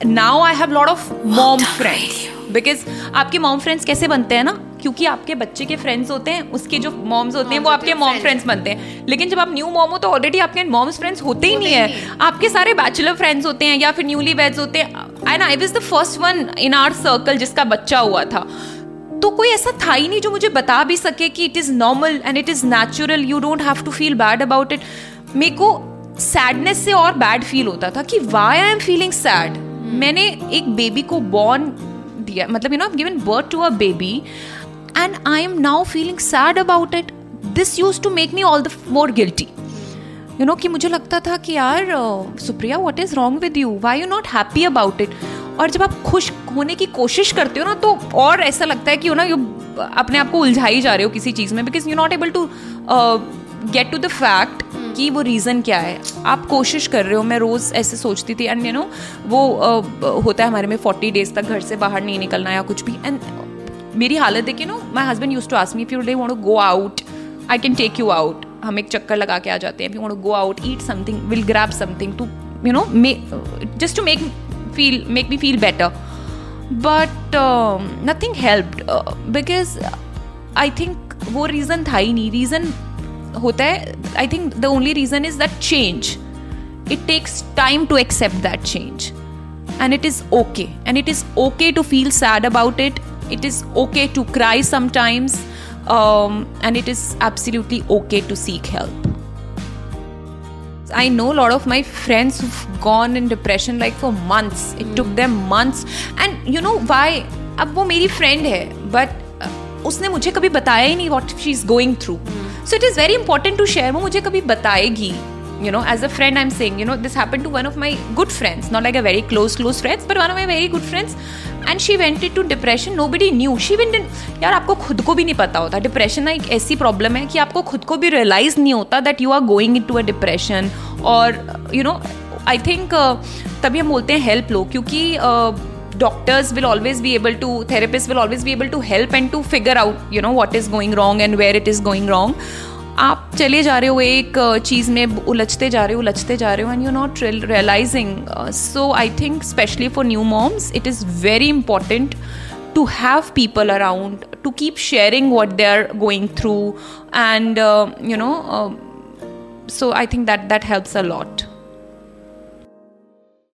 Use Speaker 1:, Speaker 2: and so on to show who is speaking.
Speaker 1: Now I have lot of mom friends because आपके mom friends कैसे बनते हैं ना? क्योंकि आपके बच्चे के फ्रेंड्स होते हैं उसके जो मॉम्स होते हैं वो आपके मॉम फ्रेंड्स बनते हैं। लेकिन जब आप न्यू मॉम हो तो ऑलरेडी आपके मॉम्स फ्रेंड्स होते ही नहीं है। आपके सारे बैचलर फ्रेंड्स होते हैं या फिर न्यूली वेड्स होते हैं। And I was the first one in our circle जिसका बच्चा हुआ था। तो कोई ऐसा था ही नहीं जो मुझे बता भी सके कि it is normal and it is natural you don't have to feel bad about it मेरे को सैडनेस से और बैड फील होता था कि why I am feeling sad मैंने एक बेबी को बॉर्न दिया मतलब you know given birth to a baby and I am now feeling sad about it this use to make me all the more guilty you know कि मुझे लगता था कि यार Supriya what is wrong with you why you not happy about it और जब आप खुश होने की कोशिश करते हो ना तो और ऐसा लगता है कि यू ना यू अपने आप को उलझाई जा रहे हो किसी चीज़ में because you not able to get to the fact कि वो रीज़न क्या है? आप कोशिश कर रहे हो मैं रोज़ ऐसे सोचती थी एंड यू नो वो होता है हमारे में फोर्टी डेज़ तक घर से बाहर नहीं निकलना या कुछ भी। एंड मेरी हालत देखिए no my husband use to ask me if they want to go out I can take you out हम एक चक्कर लगा के आ जाते हैं if you want to go out eat something will grab something to you know just to make me feel better. But um, nothing helped uh, because i think वो reason था ही नहीं। रीज़न होता है I think the only reason is that change it takes time to accept that change and it is okay and it is okay to feel sad about it it is okay to cry sometimes um, and it is absolutely okay to seek help I know a lot of my friends who've gone in depression like for months. It mm. took them months. And you know why? अब वो मेरी friend है but उसने मुझे कभी बताया ही नहीं what she is going through so it is very important to share वो मुझे कभी बताएगी, you know, as a friend, i'm saying, you know, this happened to one of my good friends, not like a very close close friends, but one of my very good friends. And she went to depression nobody knew she went यार, आपको खुद को भी नहीं पता होता. Depression ना एक ऐसी प्रॉब्लम है कि आपको खुद को भी रियलाइज़ नहीं होता that you are going into a depression और यू नो आई थिंक तभी हम बोलते हैं हेल्प लो क्योंकि doctors will always be able to therapist will always be able to help and to figure out you know what is going wrong and where it is going wrong आप चले जा रहे हो एक चीज़ में उलझते जा रहे हो उलझते जा रहे हो and you not realising so I think specially for new moms it is very important to have people around to keep sharing what they're going through and uh, you know uh, so i think that that helps a lot